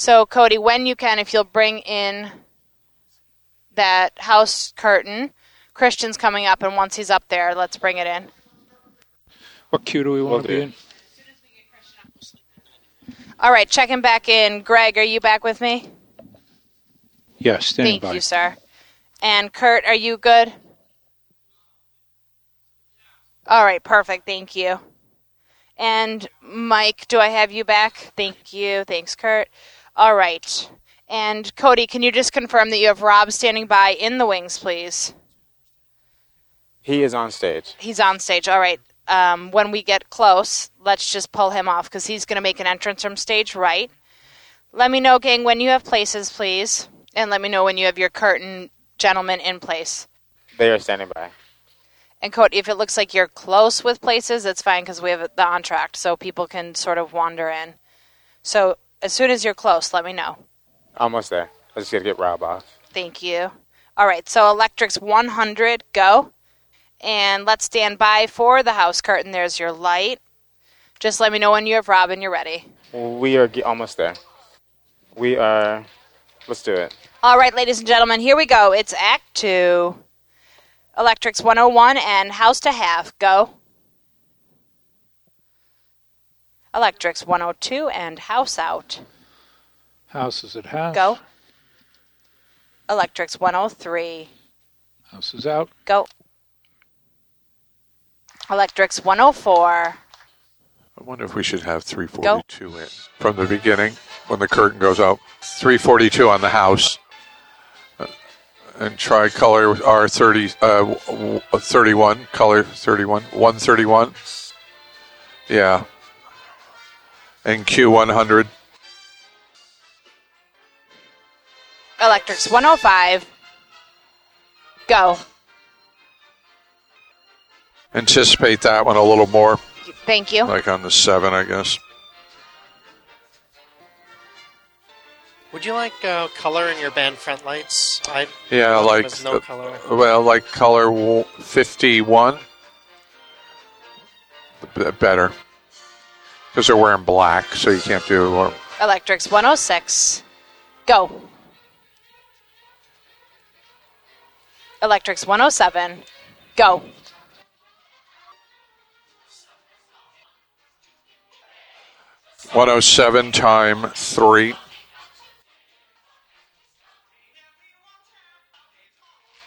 So, Cody, when you can, if you'll bring in that house curtain, Christian's coming up, and once he's up there, let's bring it in. What cue do we want to be in? All right, checking back in. Greg, are you back with me? Yes, standing Thank by. you, sir. And Kurt, are you good? All right, perfect. Thank you. And Mike, do I have you back? Thank you. Thanks, Kurt. All right. And Cody, can you just confirm that you have Rob standing by in the wings, please? He is on stage. He's on stage. All right. Um, when we get close, let's just pull him off because he's going to make an entrance from stage right. Let me know, gang, when you have places, please. And let me know when you have your curtain gentlemen in place. They are standing by. And Cody, if it looks like you're close with places, it's fine because we have the entr'acte, so people can sort of wander in. So as soon as you're close, let me know. Almost there. I just gotta get Rob off. Thank you. All right, so Electric's 100, go. And let's stand by for the house curtain. There's your light. Just let me know when you have Rob and you're ready. We are ge- almost there. We are. Let's do it. All right, ladies and gentlemen, here we go. It's Act Two. Electrics 101 and House to Half, Go. Electrics 102 and House Out. House is at half. Go. Electrics 103. House is out. Go. Electrics 104. I wonder if we should have 342 in from the beginning when the curtain goes out. 342 on the house. Uh, And try color R30, uh, w- w- 31, color 31, 131. Yeah. And Q100. Electrics 105. Go. Anticipate that one a little more, Thank you. like on the 7, I guess. Would you like uh, color in your band front lights? I Yeah, like, was no uh, color. well, like color 51. B- better. Because they're wearing black, so you can't do. Uh, Electrics 106. Go. Electrics 107. Go. One hundred seven time three.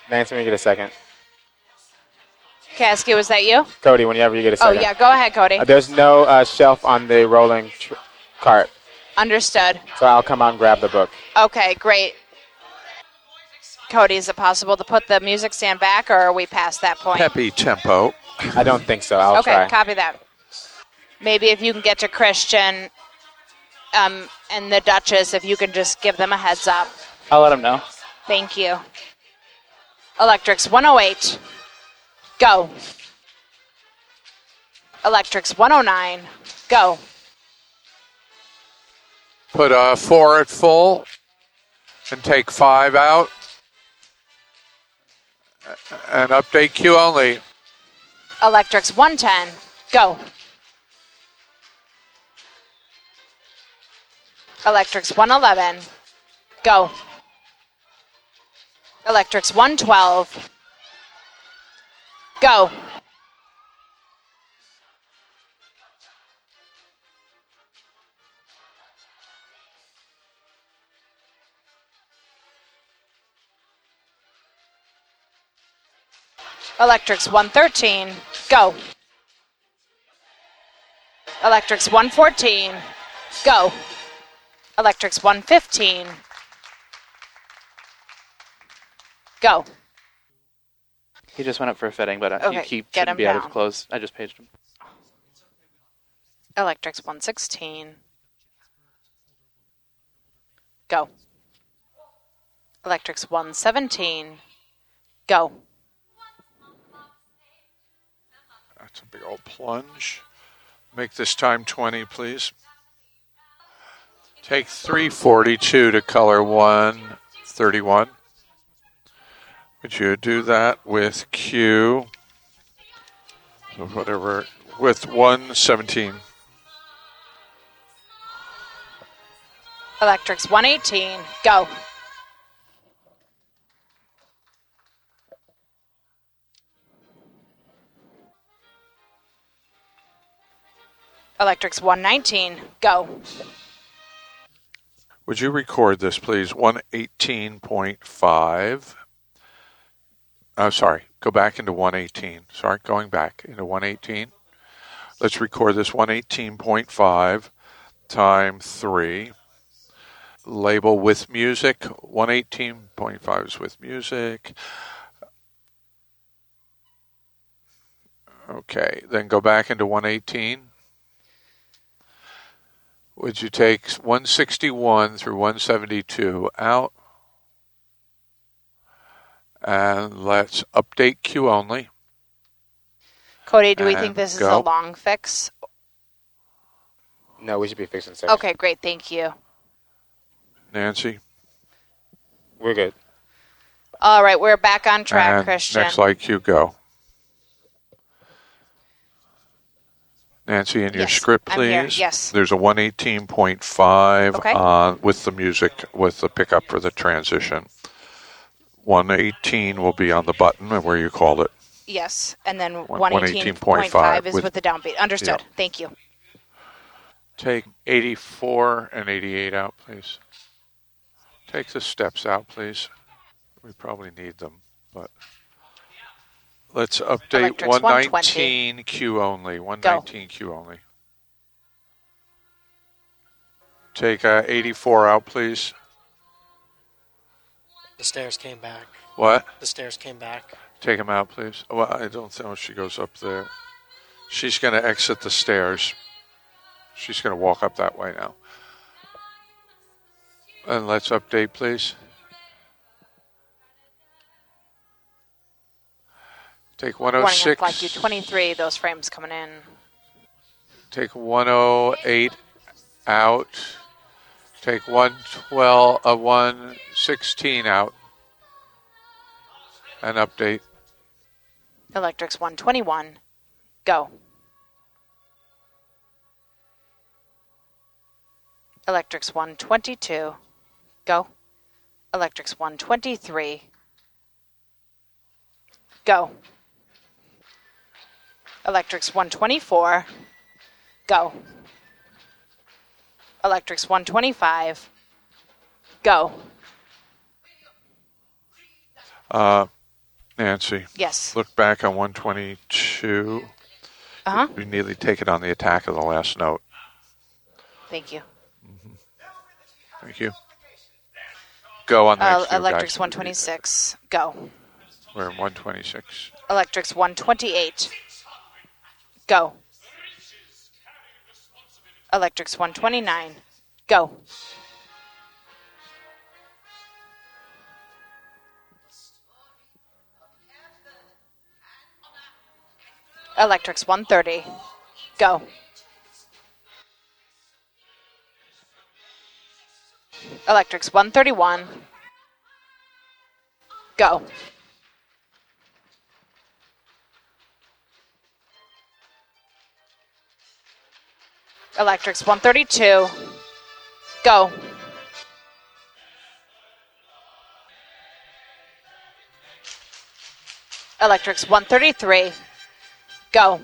Nancy, when you get a second. Kasky, was that you? Cody, whenever you get a Oh, yeah. Go ahead, Cody. Uh, there's no uh, shelf on the rolling tr- cart, Understood. so I'll come out and grab the book. Okay, great. Cody, is it possible to put the music stand back, or are we past that point? Peppy tempo. I don't think so. I'll okay, try. copy that. Maybe if you can get to Christian um, and the Duchess, if you can just give them a heads up. I'll let them know. Thank you. Electrics 108. Go. Electrics 109. Go. Put uh, four at full and take five out. And update Q only. Electrics 110. Go. Electrics 111. Go. Electrics 112. Go. Electrics 113. Go. Electrics 114. Go. Electrics 115. Go. He just went up for a fitting, but uh, Okay, he, he get shouldn't him be out of clothes. I just paged him. Electrics 116. Go. Electrics 117. Go. That's a big old plunge. Make this time 20, please. Take 342 to color 131. Would you do that with Q? So whatever, with 117. Electrics 118. Go. Electrics 119. Go. Would you record this, please? 118.5. I'm sorry. Go back into 118. Sorry, going back into 118. Let's record this 118.5 time 3. Label with music. 118.5 is with music. Okay, then go back into 118. Would you take 161 through 172 out? And let's update Q only. Cody, do we think this is a long fix? No, we should be fixing six. Okay, great. Thank you. Nancy? We're good. All right, we're back on track, and Christian. Next light Q, go. Nancy, in your Yes, script, I'm here. please. Yes. There's a 118.5 Okay. on with the music with the pickup for the transition. 118 will be on the button where you called it. Yes, and then 118.5 is with- with, the downbeat. Understood. Yeah. Thank you. Take 84 and 88 out, please. Take the steps out, please. We probably need them, but let's update Electrics 119 Q only. 119 Q only. Take uh, 84 out, please. The stairs came back. What? The stairs came back. Take him out, please. Well, I don't know if she goes up there. She's going to exit the stairs. She's going to walk up that way now. And let's update, please. Take oh Warning on 106. flight Q 23, those frames coming in. Take 108 out. Take 112, uh, 116 out. And update. Electrics 121. Go. Electrics 122. Go. Electrics 123. Go. Electrics 124. Go. Electrics 125. Go. Uh, Nancy. Yes. Look back on 122. Uh huh. We nearly take it on the attack of the last note. Thank you. Thank you. Go on the Uh, electrics 126. Go. We're in 126. Electrics 128. Go. Electrics 129. Go. Electrics 130. Go. Electrics 131. Go. Electrics 132. Go. Electrics 133. Go.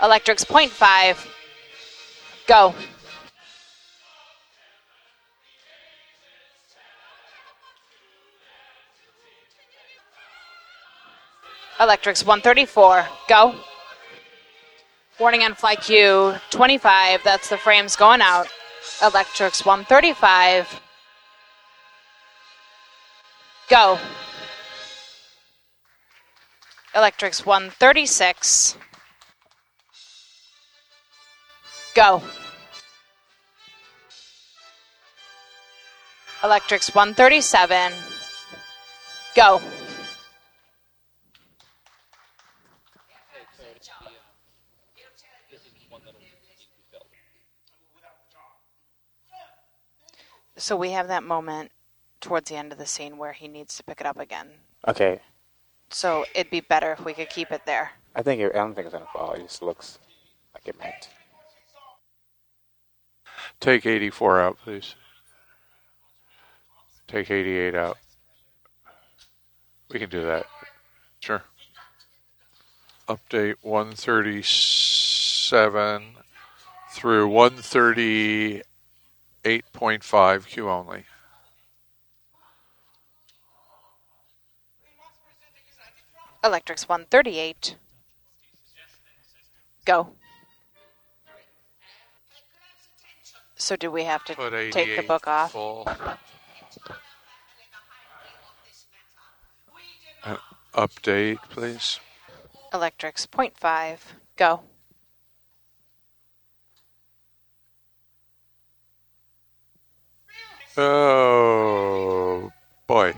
Electrics 0.5. Go. Electrics 134. Go. Warning on fly Q 25. That's the frames going out. Electrics 135. Go. Electrics 136. Go. Electrics 137. Go. So we have that moment towards the end of the scene where he needs to pick it up again. Okay. So it'd be better if we could keep it there. I think it, I don't think it's gonna fall. It just looks like it might. Take 84 out, please. Take 88 out. We can do that. Sure. Update 137 through 138.5 Q only. Electrics 138. Go. So do we have to take the book off? Full. Uh, update, please. Electrics 0.5. Go. Oh boy.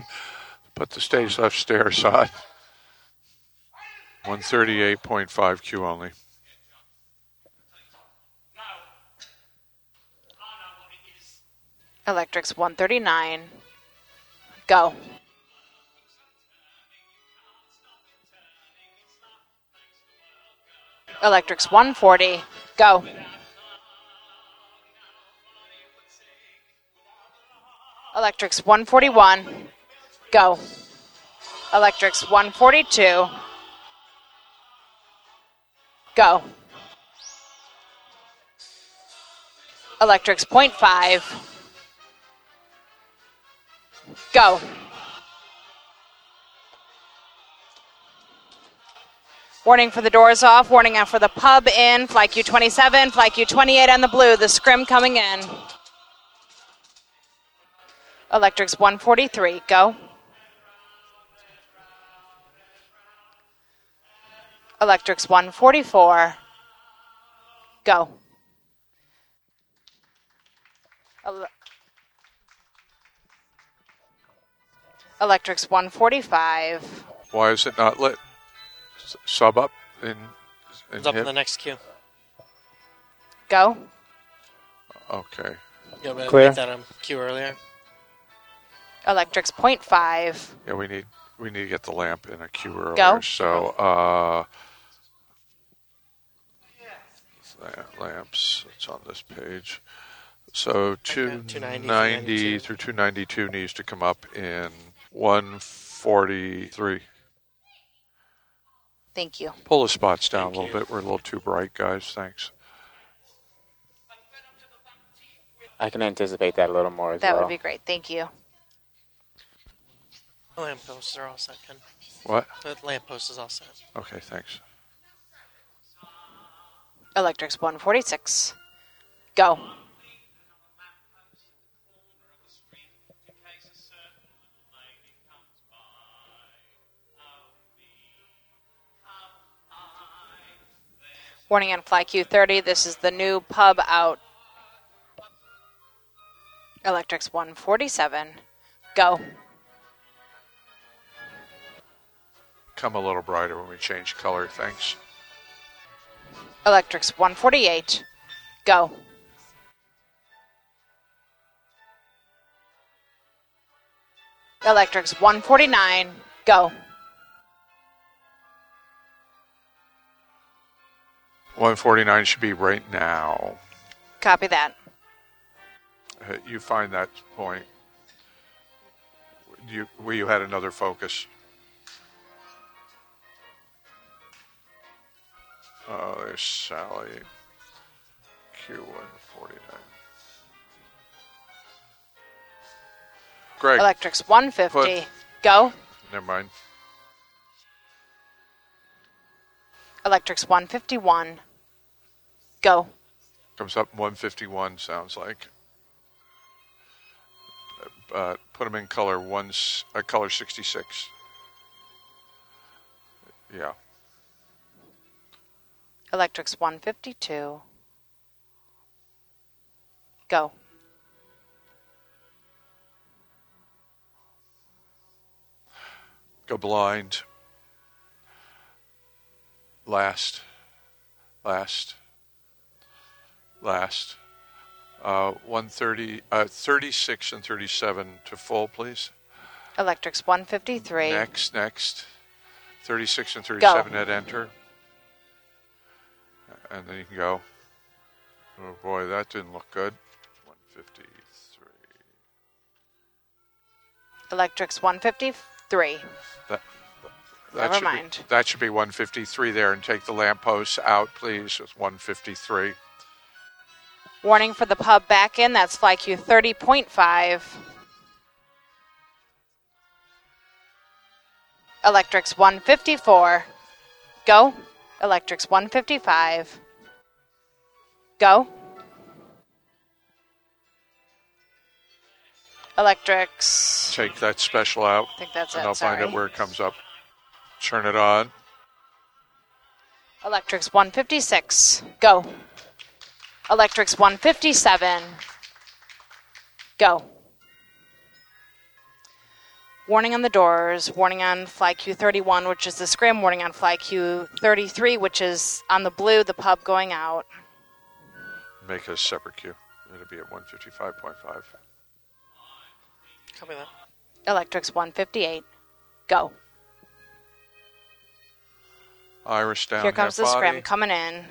Put the stage left stairs on. 138.5 Q only. Electrics 139. Go. Electrics 140. Go. Electrics 141. Go. Electrics 142. Go. Electrics 0.5. Go. Warning for the doors off. Warning out for the pub in. Fly Q27, Fly Q28 on the blue. The scrim coming in. Electrics 143. Go. Electrics 144. Go. Ele- Electrics 145. Why is it not lit? S- Sub up and, and It's up in the next cue. Go. Okay. You want me to Clear. make that um, cue earlier? Electrics 0.5. Yeah, we need we need to get the lamp in a cue earlier. Go. So uh lamps, it's on this page. So 290 290 through 292 needs to come up in 143. Thank you. Pull the spots down Thank a little you. bit. We're a little too bright, guys. Thanks. I can anticipate that a little more as That well. would be great. Thank you. The lampposts are all set, Ken. What? The lamppost is all set. Okay, thanks. Electrics 146. Go. Warning on Fly Q30. This is the new pub out. Electrics 147. Go. Come a little brighter when we change color. Thanks. Electrics 148. Go. Electrics 149. Go. 149 should be right now. Copy that. You find that point. You, where you had another focus. Oh, there's Sally. Q149. Greg, Electrics 150. Put- Go. never mind. Electrics 151. Go. Comes up 151, sounds like. Uh, put them in color one, uh, color 66. Yeah. Electrics 152. Go. Go blind. Last. Last. Last. Uh, 130, uh, 36 and 37 to full, please. Electrics 153. Next, next. 36 and 37 at enter. And then you can go. Oh boy, that didn't look good. 153. Electrics 153. That, that Never should mind. Be, that should be 153 there, and take the lampposts out, please. It's 153. Warning for the pub back in. That's fly FlyQ 30.5. Electrics 154. Go. Electrics 155. Go. Electrics. Take that special out, I think that's and it. I'll Sorry. find out where it comes up. Turn it on. Electrics 156. Go. Electrics 157. Go. Warning on the doors, warning on fly Q31, which is the scrim, warning on fly Q33, which is on the blue, the pub going out. Make a separate cue. It'll be at 155.5. Copy that. Electrics 158. Go. Irish down. Here comes the half scrim coming in.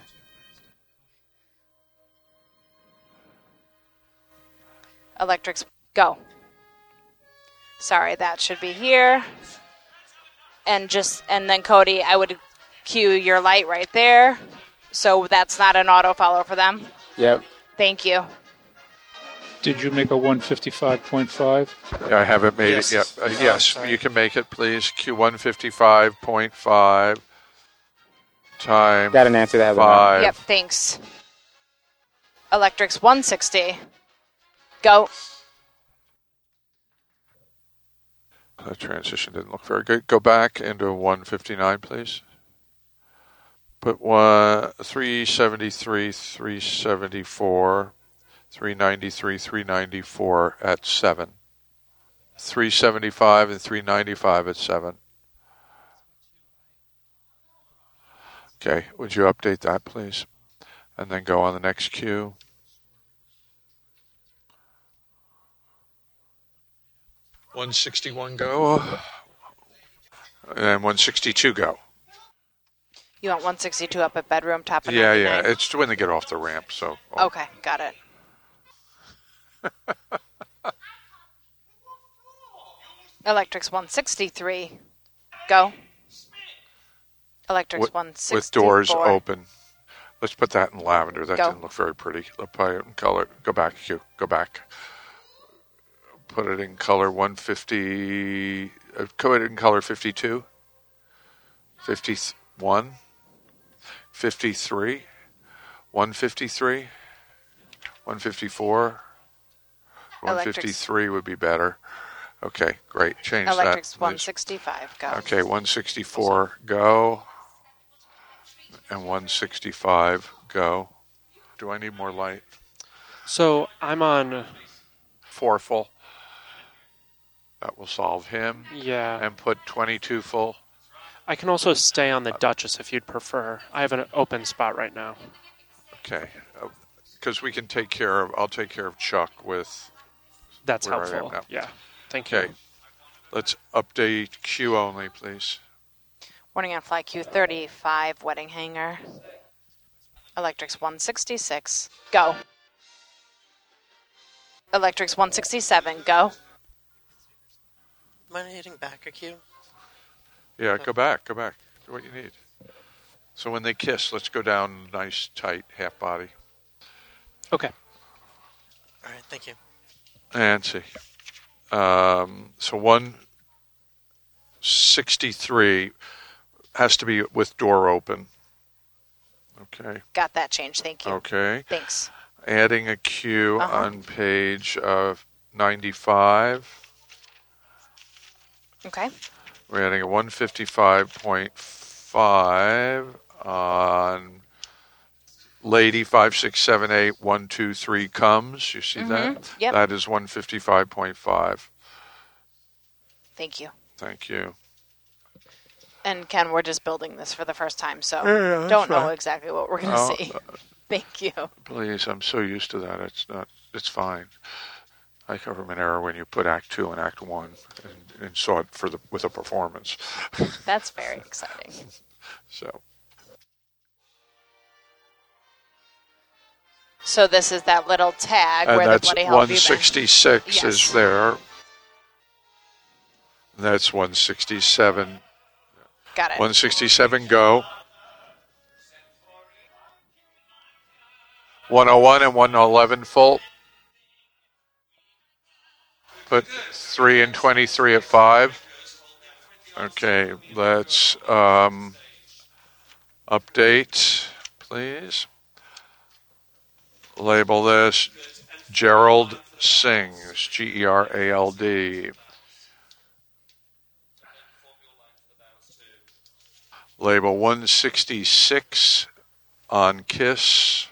Electrics, go. Sorry, that should be here. And just, and then Cody, I would cue your light right there. So that's not an auto follow for them. Yep. Thank you. Did you make a 155.5? Yeah, I haven't made Yes. it yet. Uh, Oh, yes, sorry. you can make it, please. Q155.5 time Got an answer that. five. Yep, thanks. Electrics 160. Go. That transition didn't look very good. Go back into 159, please. Put one 373, 374, 393, 394 at 7. 375 and 395 at 7. Okay, would you update that, please? And then go on the next cue. One sixty one go. Uh, and one sixty two go. You want 162 up at bedroom, top of Yeah, yeah. It's when they get off the ramp, so oh, Okay, got it. Electrics 163. Go. Electrics with, 164. with doors open. Let's put that in lavender. That Go. didn't look very pretty. Let's put it in color. Go back, Hugh. Go back. Put it in color 150. Uh, put it in color 52. 51. 53. 153. 154. 153 would be better. Okay, great. Change Electrics that. please. 165. Go. Okay, 164, go. And 165, go. Do I need more light? So I'm on. Four full. That will solve him. Yeah. And put 22 full. I can also stay on the Duchess if you'd prefer. I have an open spot right now. Okay. Uh, because we can take care of, I'll take care of Chuck with. That's Where I am helpful. now. Yeah. Thank you. Okay. Let's update Q only, please. Warning on fly Q35, wedding hanger. Electrics 166. Go. Electrics 167. Go. Am I hitting back a cue? Yeah, go back, go back. Do what you need. So when they kiss, let's go down nice, tight, half body. Okay. All right. Thank you. And see. Um, so 163 has to be with door open. Okay. Got that change. Thank you. Okay. Thanks. Adding a cue Uh-huh. on page uh, 95. Okay. We're adding a 155.5 on Lady 5678123 comes. You see that? Mm-hmm. Yep. That is 155.5. Thank you. Thank you. And Ken, we're just building this for the first time, so yeah, that's don't know exactly what we're going to Oh, see. Thank you. Please, I'm so used to that. It's not. It's fine. High an error when you put Act Two and Act One and, and saw it for the with a performance. That's very exciting. so So this is that little tag and where the bloody hell have you 166 Yes. is there. That's 167. Got it. 167 go. 101 and 111 full. Put 3 and 23 at 5. Okay, let's um, update, please. Label this Gerald Sings, G E R A L D. Label 166 on Kiss.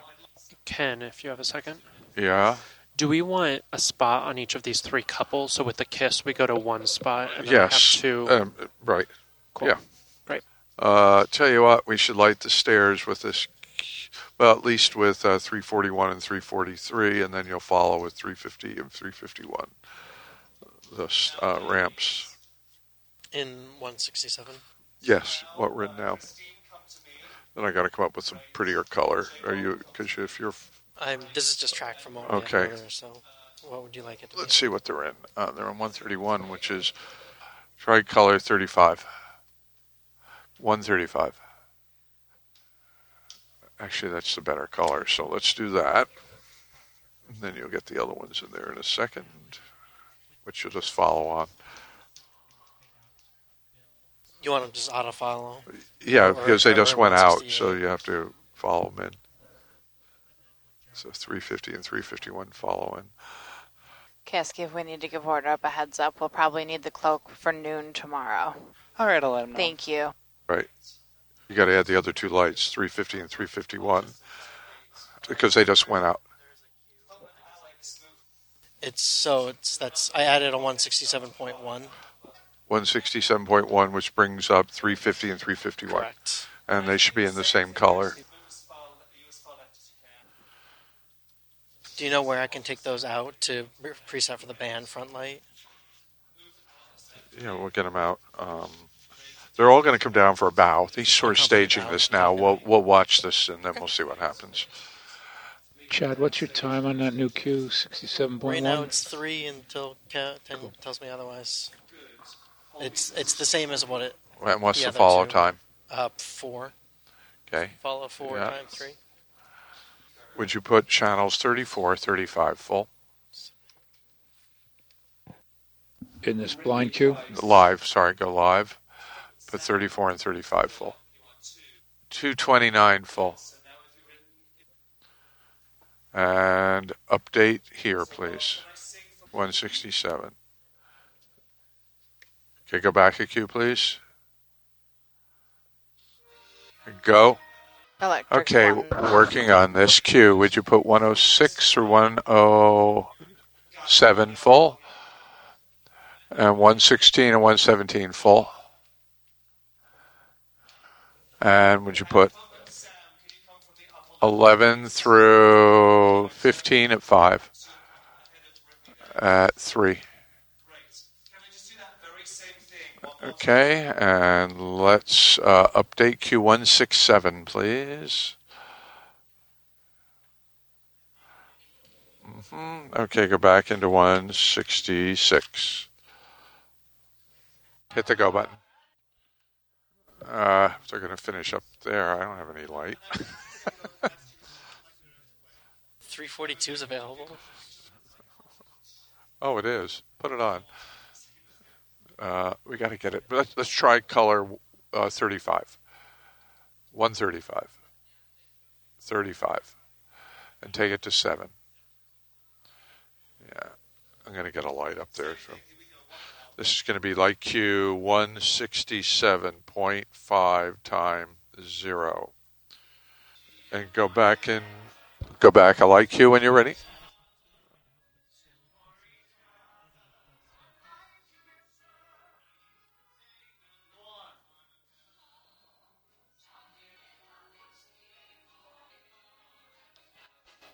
Ken, if you have a second. Yeah. Do we want a spot on each of these three couples? So with the kiss, we go to one spot and then yes. have two. Um, right. Cool. Yeah. Right. Uh, tell you what, we should light the stairs with this. Well, at least with uh, 341 and 343, and then you'll follow with 350 and 351. The uh, ramps. In 167. Yes, what we're in now. Then I got to come up with some prettier color. Are you? Because if you're, I'm. This is just track from what Okay. so what would you like it to let's see what they're in. Uh, they're on 131, which is tricolor 35. 135. Actually, that's the better color. So let's do that. And then you'll get the other ones in there in a second, which you'll just follow on. You want them just auto follow? Yeah, Or- because they just went out, 168. so you have to follow them in. So 350 and 351 follow in. Kasky, if we need to give order up a heads up, we'll probably need the cloak for noon tomorrow. All right, I'll let him know. Thank you. Right. You got to add the other two lights, 350 and 351, because they just went out. It's so it's that's I added a 167.1. 167.1, which brings up 350 and 351. Correct. And they should be in the same color. Do you know where I can take those out to preset for the band front light? Yeah, we'll get them out. Um, they're all going to come down for a bow. He's sort of Come for a staging this now. We'll, we'll watch this and then we'll see what happens. Chad, what's your time on that new Q? 67.1? Right now it's three until Ca- ten tells me otherwise. It's it's the same as what it And what's Yeah, the follow too. time? uh four Okay. follow four Yeah. times three. Would you put channels 34, 35 full? In this blind cue? Live, sorry, go live. Put 34 and 35 full. 229 full. And update here, please. 167. Okay, go back a cue, please. Go. Electric Okay, one. working on this cue. Would you put 106 or 107 full? And 116 and 117 full? And would you put 11 through 15 at 5? At 3. Okay, and let's uh, update Q167, please. hmm Okay, go back into 166. Hit the go button. Uh, they're going to finish up there, I don't have any light. Three forty two is available. Oh, it is. Put it on. Uh, we got to get it. Let's, let's try color uh, 35. 135. 35. And take it to 7. Yeah. I'm going to get a light up there. So This is going to be light Q 167.5 times 0. And go back and Go back a light Q when you're ready.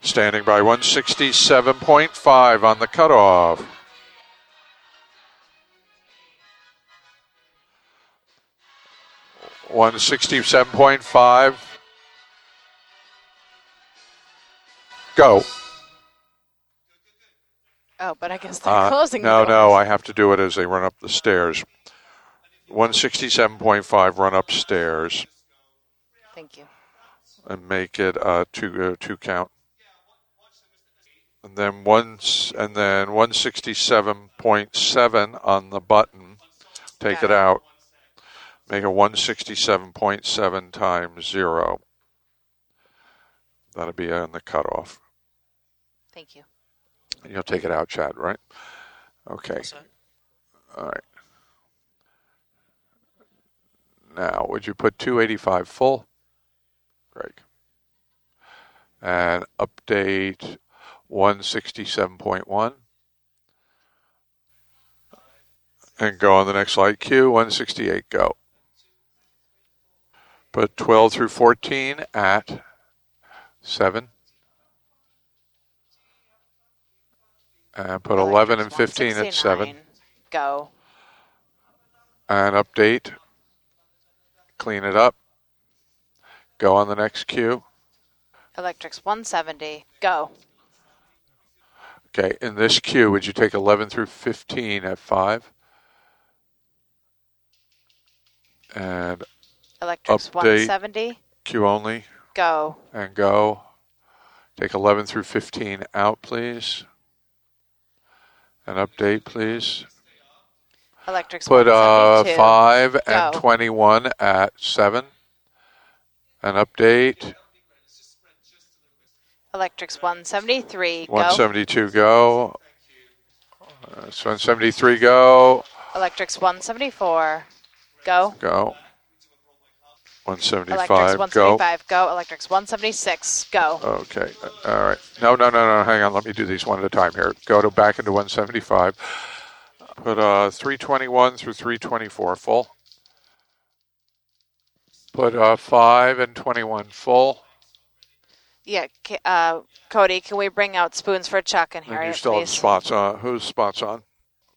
Standing by 167.5 on the cutoff. One sixty-seven point five. Go. Oh, but I guess they're Uh, closing. no, the no. I have to do it as they run up the stairs. 167.5 run upstairs Thank you. and make it a two uh, two count. And then once and then 167.7 on the button. Take Got it out. Make it 167.7 times 0. That'll be on the cutoff. Thank you. You'll take it out, Chad, right? Okay. That? All right. Now, would you put 285 full? Greg. And update 167.1. And go on the next light Q, 168, go. Put 12 through 14 at 7. And put 11 and 15 at 7. Go. and update, clean it up, go on the next cue. Electrics 170. Go. Okay, in this cue, would you take 11 through 15 at 5? And Electrics Update. 170. queue only, Go. and go. Take 11 through 15 out, please. And update, please. Electrics Put uh, 172. 5 and 21 at 7. And update. Electrics 173. Go. 172 go. Uh, so 173 go. Electrics 174. Go. Go. 175 Electrics go. 175. Go. Electrics 176. Go. Okay. All right. No, no, no, no. Hang on. Let me do these one at a time here. Go to back into 175. Put uh, 321 through 324 full. Put uh, 5 and 21 full. Yeah. Uh, Cody, can we bring out spoons for Chuck and And Harriet, you still have spots on. Whose spots on?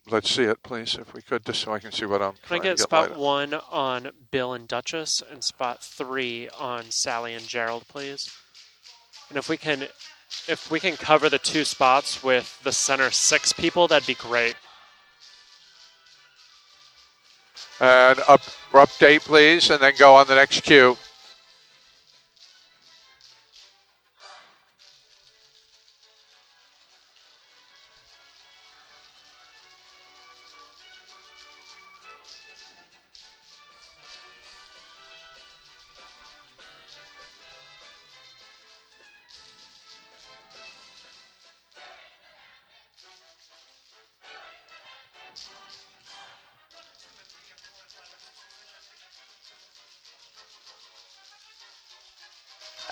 Let's see it, please, if we could, just so I can see what I'm Can I trying to get get spot light one on Bill and Duchess and spot three on Sally and Gerald, please? And if we can, if we can cover the two spots with the center six people, that'd be great. And up, update, please, and then go on the next cue.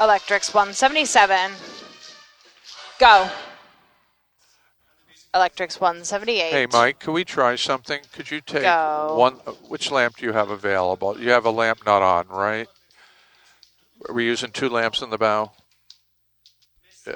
Electrics 177. Go. Electrics 178. Hey, Mike, can we try something? Could you take Go. one? uh, Which lamp do you have available? You have a lamp not on, right? We're we using two lamps in the bow? Uh,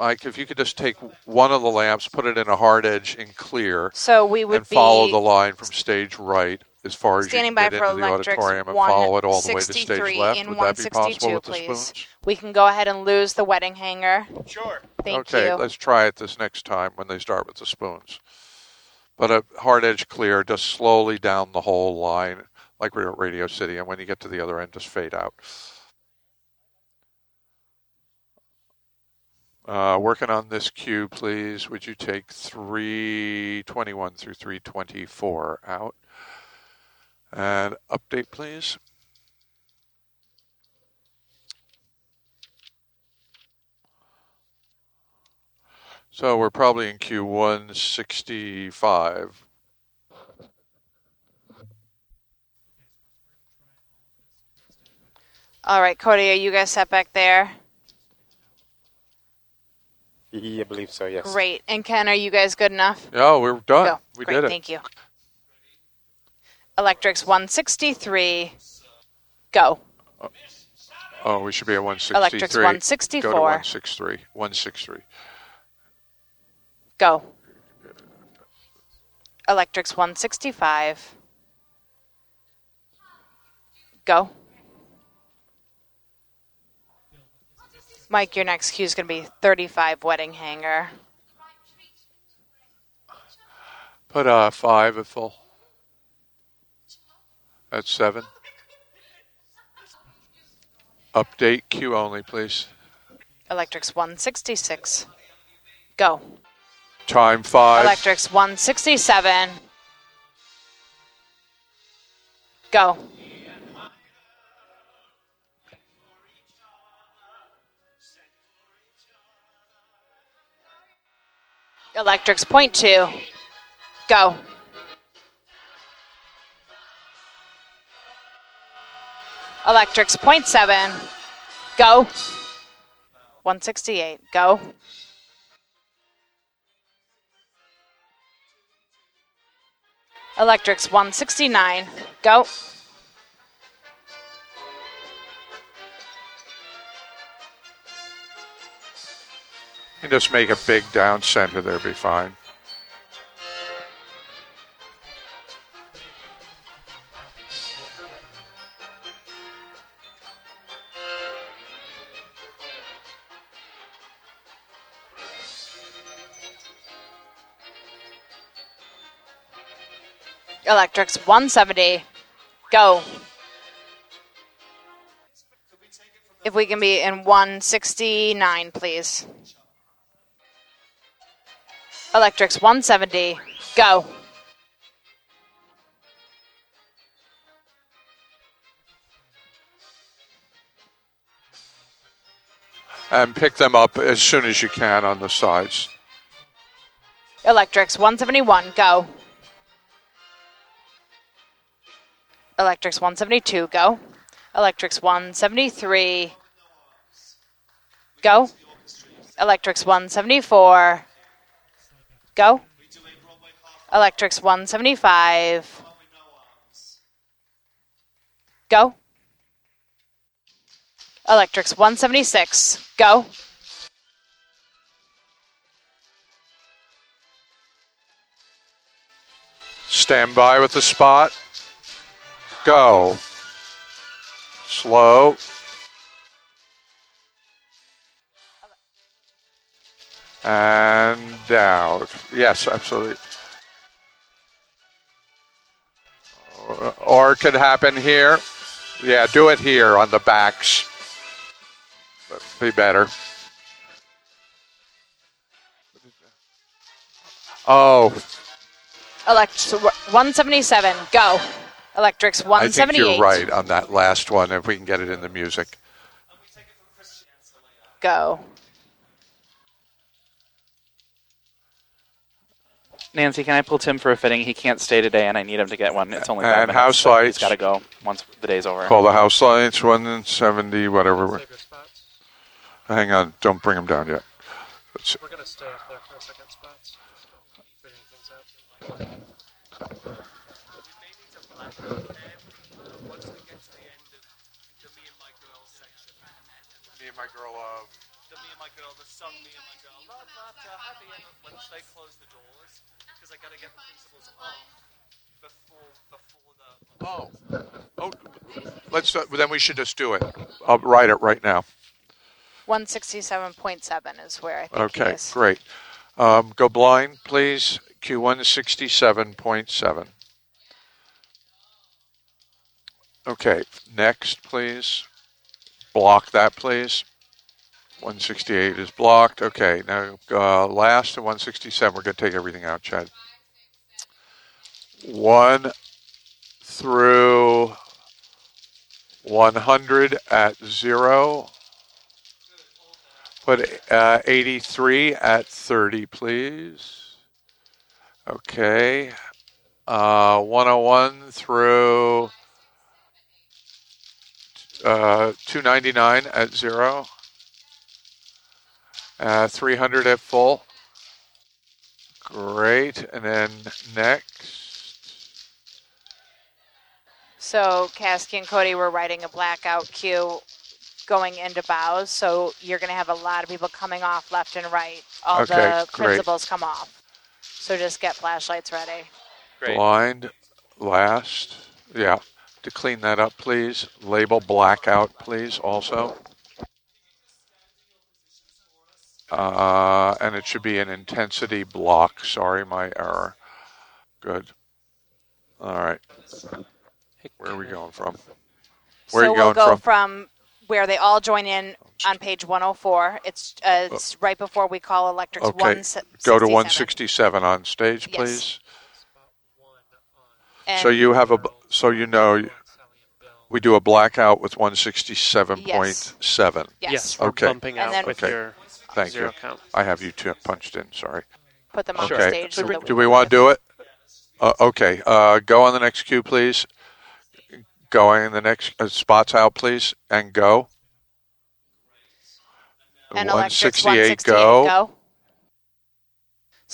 Mike, if you could just take one of the lamps, put it in a hard edge in clear, So we would and follow the line from stage right as far as you standing can by get for into the electrics auditorium and follow it all the way to 163 stage left. in Would that be possible 162, with the please. spoons? We can go ahead and lose the wedding hanger. Sure. Thank okay, you. let's try it this next time when they start with the spoons. But a hard edge clear, just slowly down the whole line, like we're at Radio City, and when you get to the other end, just fade out. Uh, working on this cue, please. Would you take 321 through 324 out? And update, please. So we're probably in Q165. All right, Cody, are you guys set back there? Yeah, I believe so, yes. Great. And Ken, are you guys good enough? Oh, we're done. Go. We Great, did it. Thank you. Electrics 163. Go. Oh, we should be at 163. Electric's 164. Go to 163. 163. Go. Electric's 165. Go. Mike, your next cue is going to be 35 wedding hanger. Put a five at full. That's seven. Update cue only, please. Electric's 166. Go. Time five. Electric's 167. Go. Electric's point two. Go. Electric's point 0.7. Go. 168. Go. Electric's 169. Go. And just make a big down center there, be fine. Electric's 170. Go. If we can be in 169, please. Electric's 170. Go. And pick them up as soon as you can on the sides. Electric's 171. Go. Electric's 172. Go. Electric's 173. Go. Electric's 174. Go. Electric's 175. Go. Electric's 176. Go. Stand by with the spot. Go. Slow. And out. Yes, absolutely. Or- could happen here. Yeah, do it here on the backs. Be better. Oh, Electric's 177. Go. Electric's I think you're right on that last one. If we can get it in the music. Go. Nancy, can I pull Tim for a fitting? He can't stay today, and I need him to get one. It's only five And minutes, house so lights. He's got to go once the day's over. Call the house lights, 170, whatever. Save your spots. Hang on, don't bring him down yet. Let's- We're gonna stay up there for a second spots. Figuring things out. Me and my girl uh, the me and my girl, the me and my girl, happy. Once they close the doors, because I gotta get the principals off before before the. Oh, oh, let's. Uh, then we should just do it. I'll write it right now. 167.7 is where I think Okay, he is. great. Um, go blind, please. Q167.7. Okay, next, please. Block that, please. 168 is blocked. Okay, now uh, last to 167. We're going to take everything out, Chad. 1 through 100 at 0. Put uh, 83 at 30, please. Okay. Uh, 101 through uh, 299 at 0. Uh, 300 at full. Great. And then next. So Kasky and Cody were writing a blackout cue going into bows, so you're going to have a lot of people coming off left and right. All Okay, the great. principals come off. So just get flashlights ready. Great. Blind last. Yeah. To clean that up, please. Label blackout, please, also. Uh, and it should be an intensity block. Sorry, my error. Good. All right. Where are we going from? Where so are you we'll going go from? where they all join in on page 104. It's, uh, it's right before we call electrics Okay. Go to 167 on stage, Yes. Please. And So you have a, so you know, we do a blackout with 167.7. yes, Yes, Okay. bumping And out then- with Okay. your Thank zero you. count. I have you two punched in. Sorry. put them on Okay. stage. So Do we want to do it? Uh, okay. Uh, go on the next cue, please. Going in the next uh, spots out, please, and go. and 168, 168 go. go.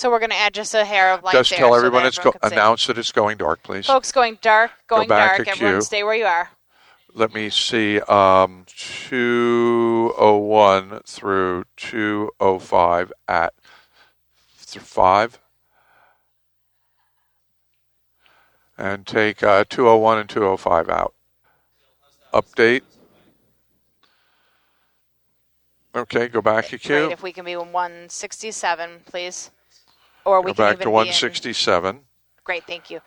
So we're going to add just a hair of light Just tell so everyone that it's go- everyone see. announce that it's going dark, please. Folks going dark, going back dark. Everyone cue. stay where you are. Let me see. Um, 201 through 205 at th- 5. And take uh, 201 and 205 out. Update. Okay, go back a. Great, if we can be in 167, please. Or we Go can back to be in- 167. Great, thank you.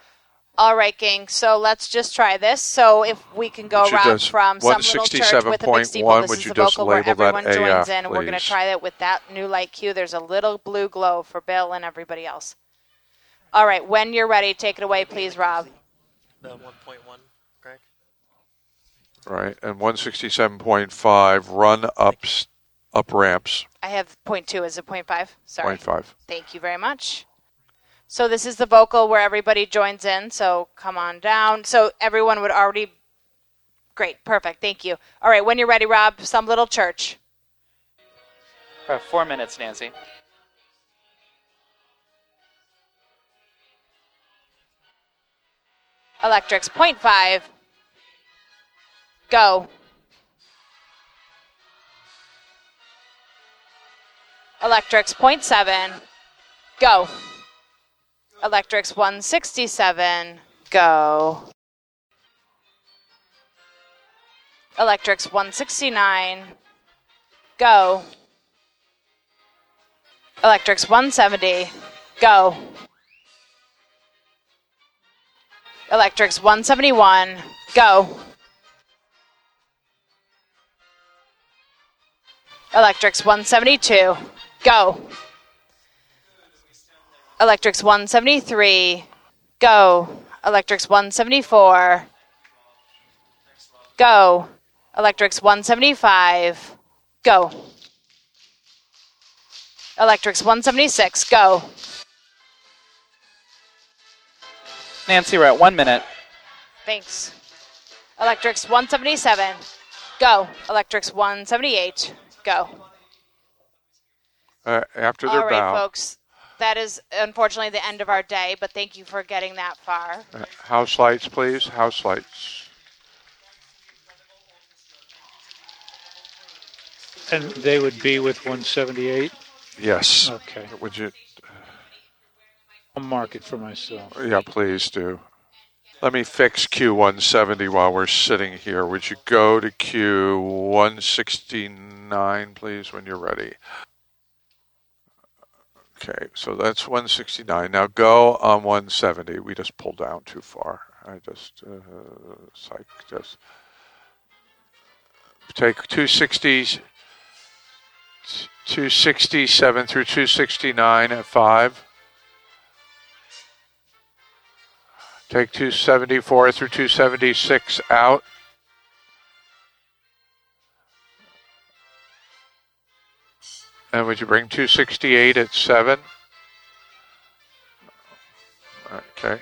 All right, gang. So let's just try this. So if we can go Would around just- from some little church with a big steeple, 167.1, this is the just vocal where label that everyone joins AF, in, and we're going to try that with that new light cue. There's a little blue glow for Bill and everybody else. All right, when you're ready, take it away, please, Rob. The 1.1, Greg. Right, and 167.5 run ups, up ramps, I have point two. Is it point five? Sorry. 0.5. Thank you very much. So this is the vocal where everybody joins in. So come on down. So everyone would already. Great, perfect. Thank you. All right, when you're ready, Rob, some little church. Uh, four minutes, Nancy. Electrics, point five. Go. Electrics, point seven. Go. Electrics, 167. Go. Electrics, 169. Go. Electrics, 170. Go. Electrics 171. Go. Electrics 172. Go. Electrics 173. Go. Electrics 174. Go. Electrics 175. Go. Electrics 176. Go. Nancy, we're at one minute. Thanks. Electrics 177. Go. Electrics 178. Go. Uh, after their All right, bow, folks. That is unfortunately the end of our day, but thank you for getting that far. uh, house lights, please. House lights. And they would be with 178. Yes. Okay. Would you? I'll mark it for myself. Yeah, please do. Let me fix Q170 while we're sitting here. Would you go to Q169, please, when you're ready? Okay, so that's 169. Now go on 170. We just pulled down too far. I just, uh, psych, just take 260s, 267 through 269 at 5. Take 274 through 276 out. And would you bring 268 at 7? Okay.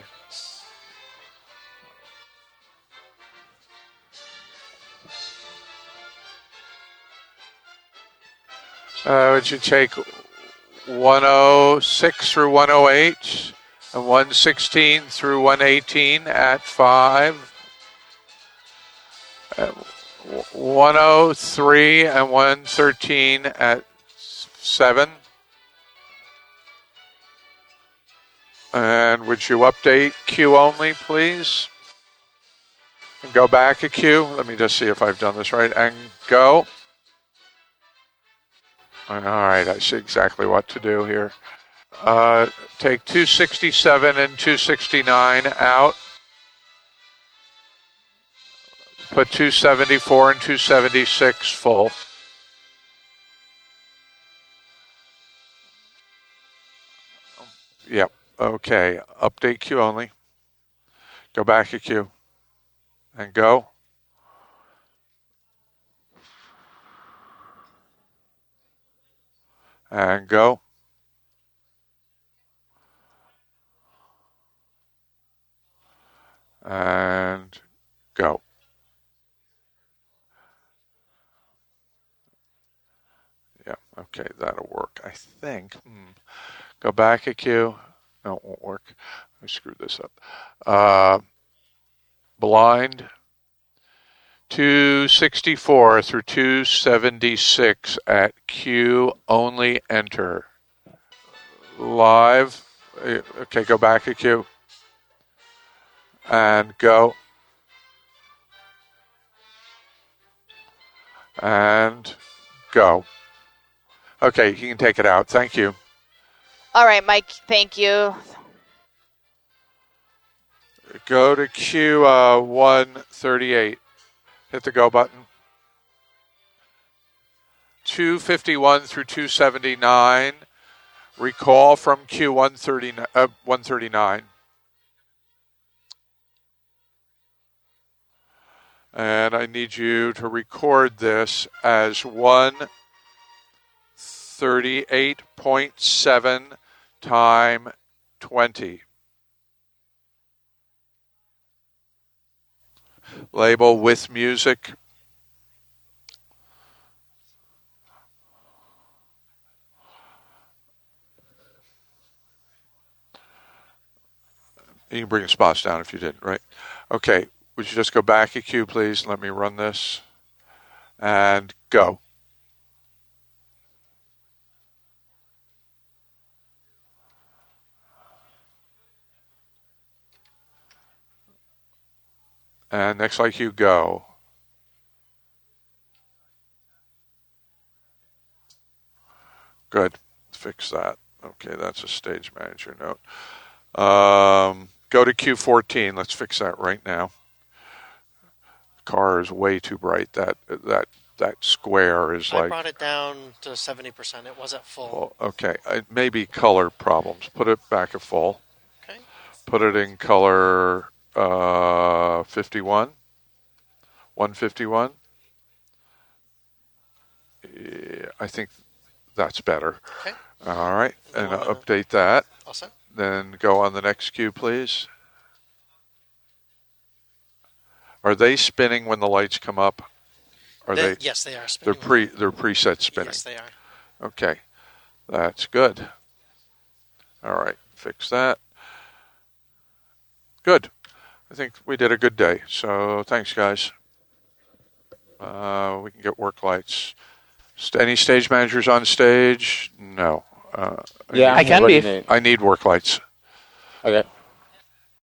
Uh, would you take 106 through 108 and 116 through 118 at 5? Uh, 103 and 113 at 7. And would you update Q only, please? And go back a Q. Let me just see if I've done this right. And go. All right, I see exactly what to do here. Uh, take 267 and 269 out. Put 274 and 276 full. Yep. Okay. Update cue only. Go back a cue. And go. And go. And go. Yeah, okay, that'll work. I think. Hmm. Go back a cue. No, it won't work. I screwed this up. Uh, blind. 264 through 276 at Q only enter. Live. Uh, Okay, go back a cue. And go. And go. Okay, you can take it out. Thank you. All right, Mike. Thank you. Go to Q uh, 138. Hit the go button. 251 through 279. Recall from Q 139. Uh, 139. And I need you to record this as 138.7 time 20. Label with music. You can bring the spots down if you didn't, right? Okay, would you just go back a cue, please? Let me run this. And go. And next like you go. Good. Fix that. Okay, that's a stage manager note. Um, go to Q14. Let's fix that right now. Car is way too bright. That that that square is I like brought it down to 70%. It was at full. well, okay. It may be color problems. Put it back at full. Okay. Put it in color uh, 51. 151. Yeah, I think that's better. Okay. All right. And update that. Set? Then go on the next cue, please. Are they spinning when the lights come up? Are They- they? yes, they are spinning. They're pre. They're preset spinning. Yes, they are. Okay, that's good. All right, fix that. Good. I think we did a good day. So thanks, guys. Uh, we can get work lights. Any stage managers on stage? No. Uh, Yeah, I can be. need? I need work lights. Okay.